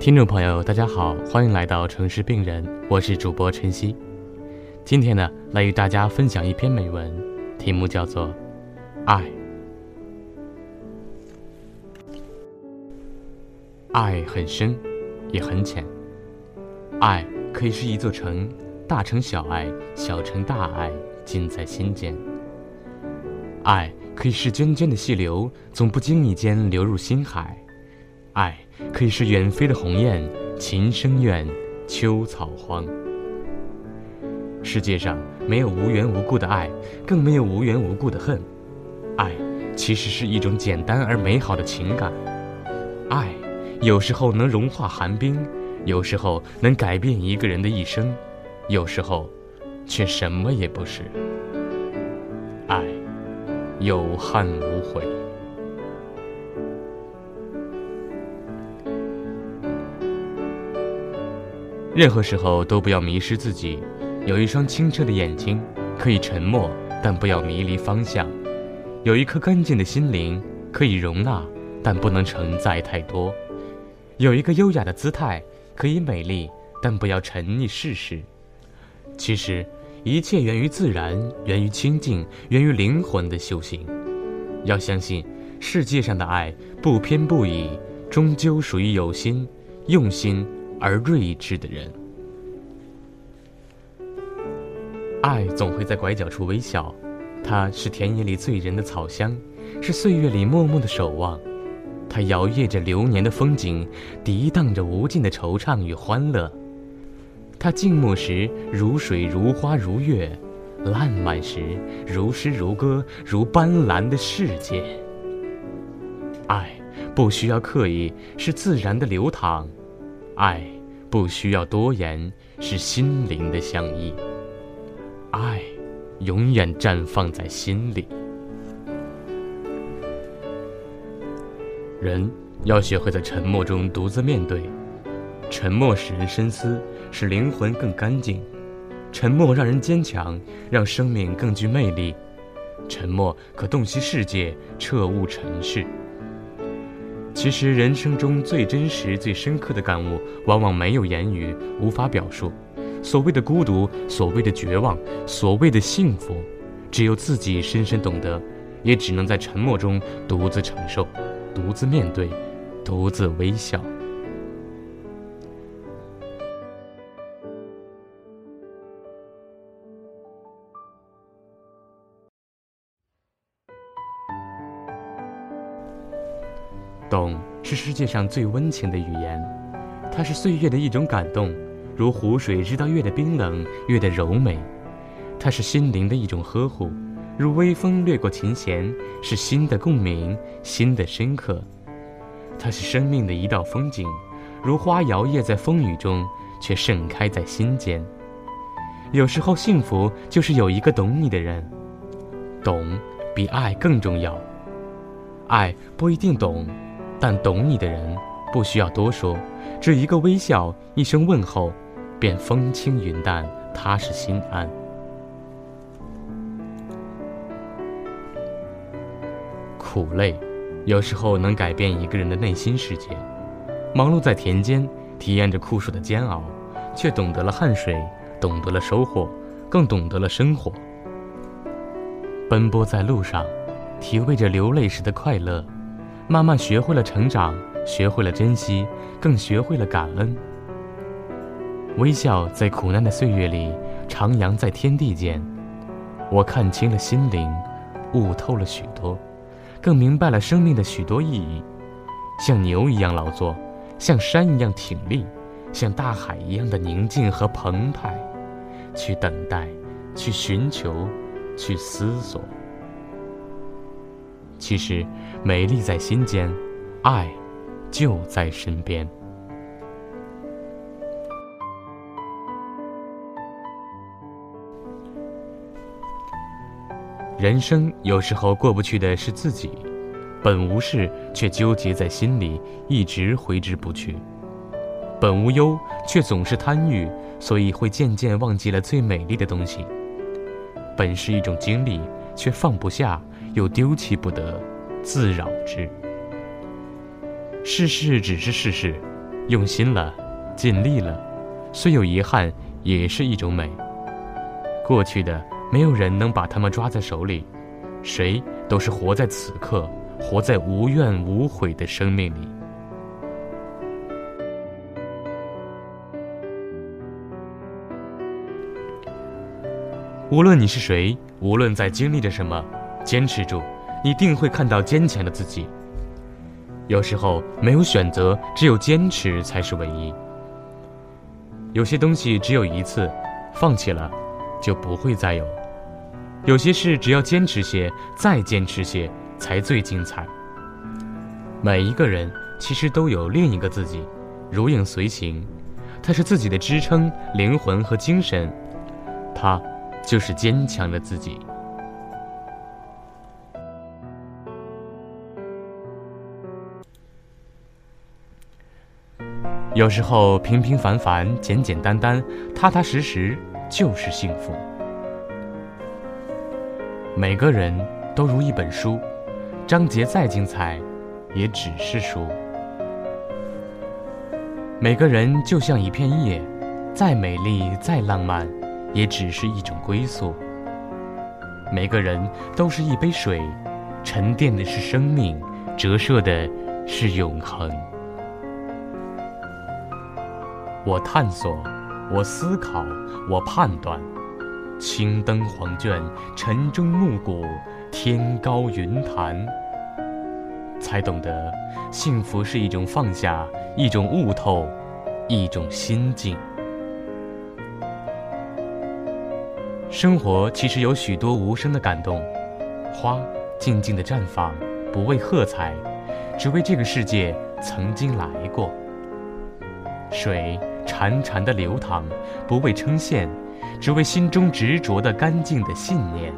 听众朋友，大家好，欢迎来到城市病人，我是主播晨曦。今天呢，来与大家分享一篇美文，题目叫做《爱》。爱很深，也很浅。爱可以是一座城，大城小爱，小城大爱，尽在心间。爱可以是涓涓的细流，总不经意间流入心海。爱可以是远飞的鸿雁，琴声怨，秋草荒。世界上没有无缘无故的爱，更没有无缘无故的恨。爱其实是一种简单而美好的情感。爱有时候能融化寒冰，有时候能改变一个人的一生，有时候却什么也不是。爱有恨无悔。任何时候都不要迷失自己。有一双清澈的眼睛，可以沉默，但不要迷离方向；有一颗干净的心灵，可以容纳，但不能承载太多；有一个优雅的姿态，可以美丽，但不要沉溺世事。其实，一切源于自然，源于清净，源于灵魂的修行。要相信，世界上的爱不偏不倚，终究属于有心、用心。而睿智的人，爱总会在拐角处微笑。它是田野里醉人的草香，是岁月里默默的守望。它摇曳着流年的风景，涤荡着无尽的惆怅与欢乐。它静默时如水如花如月，烂漫时如诗如歌如斑斓的世界。爱不需要刻意，是自然的流淌。爱不需要多言，是心灵的相依。爱永远绽放在心里。人要学会在沉默中独自面对，沉默使人深思，使灵魂更干净；沉默让人坚强，让生命更具魅力；沉默可洞悉世界，彻悟尘世。其实，人生中最真实、最深刻的感悟，往往没有言语，无法表述。所谓的孤独，所谓的绝望，所谓的幸福，只有自己深深懂得，也只能在沉默中独自承受，独自面对，独自微笑。懂是世界上最温情的语言，它是岁月的一种感动，如湖水知道月的冰冷，月的柔美；它是心灵的一种呵护，如微风掠过琴弦，是心的共鸣，心的深刻；它是生命的一道风景，如花摇曳在风雨中，却盛开在心间。有时候，幸福就是有一个懂你的人，懂比爱更重要。爱不一定懂。但懂你的人，不需要多说，只一个微笑，一声问候，便风轻云淡，踏实心安。苦累，有时候能改变一个人的内心世界。忙碌在田间，体验着酷暑的煎熬，却懂得了汗水，懂得了收获，更懂得了生活。奔波在路上，体味着流泪时的快乐。慢慢学会了成长，学会了珍惜，更学会了感恩。微笑在苦难的岁月里徜徉在天地间，我看清了心灵，悟透了许多，更明白了生命的许多意义。像牛一样劳作，像山一样挺立，像大海一样的宁静和澎湃，去等待，去寻求，去思索。其实，美丽在心间，爱就在身边。人生有时候过不去的是自己，本无事却纠结在心里，一直挥之不去；本无忧却总是贪欲，所以会渐渐忘记了最美丽的东西。本是一种经历，却放不下。又丢弃不得，自扰之。世事只是世事，用心了，尽力了，虽有遗憾，也是一种美。过去的，没有人能把它们抓在手里，谁都是活在此刻，活在无怨无悔的生命里。无论你是谁，无论在经历着什么，坚持住，你定会看到坚强的自己。有时候没有选择，只有坚持才是唯一。有些东西只有一次，放弃了，就不会再有。有些事只要坚持些，再坚持些，才最精彩。每一个人其实都有另一个自己，如影随形，他是自己的支撑、灵魂和精神，他。就是坚强的自己。有时候平平凡凡、简简单单、踏踏实实就是幸福。每个人都如一本书，章节再精彩，也只是书。每个人就像一片叶，再美丽、再浪漫。也只是一种归宿。每个人都是一杯水，沉淀的是生命，折射的是永恒。我探索，我思考，我判断。青灯黄卷，晨钟暮鼓，天高云淡，才懂得，幸福是一种放下，一种悟透，一种心境。生活其实有许多无声的感动，花静静的绽放，不为喝彩，只为这个世界曾经来过；水潺潺的流淌，不为称羡，只为心中执着的干净的信念；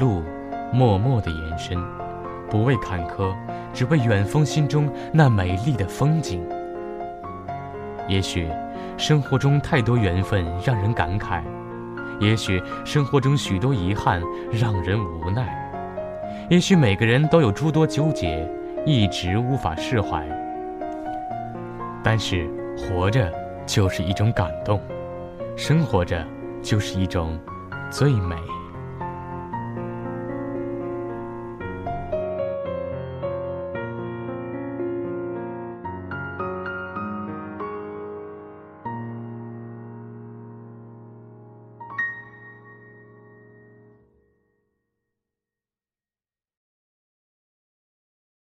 路默默的延伸，不为坎坷，只为远方心中那美丽的风景。也许。生活中太多缘分让人感慨，也许生活中许多遗憾让人无奈，也许每个人都有诸多纠结，一直无法释怀。但是活着就是一种感动，生活着就是一种最美。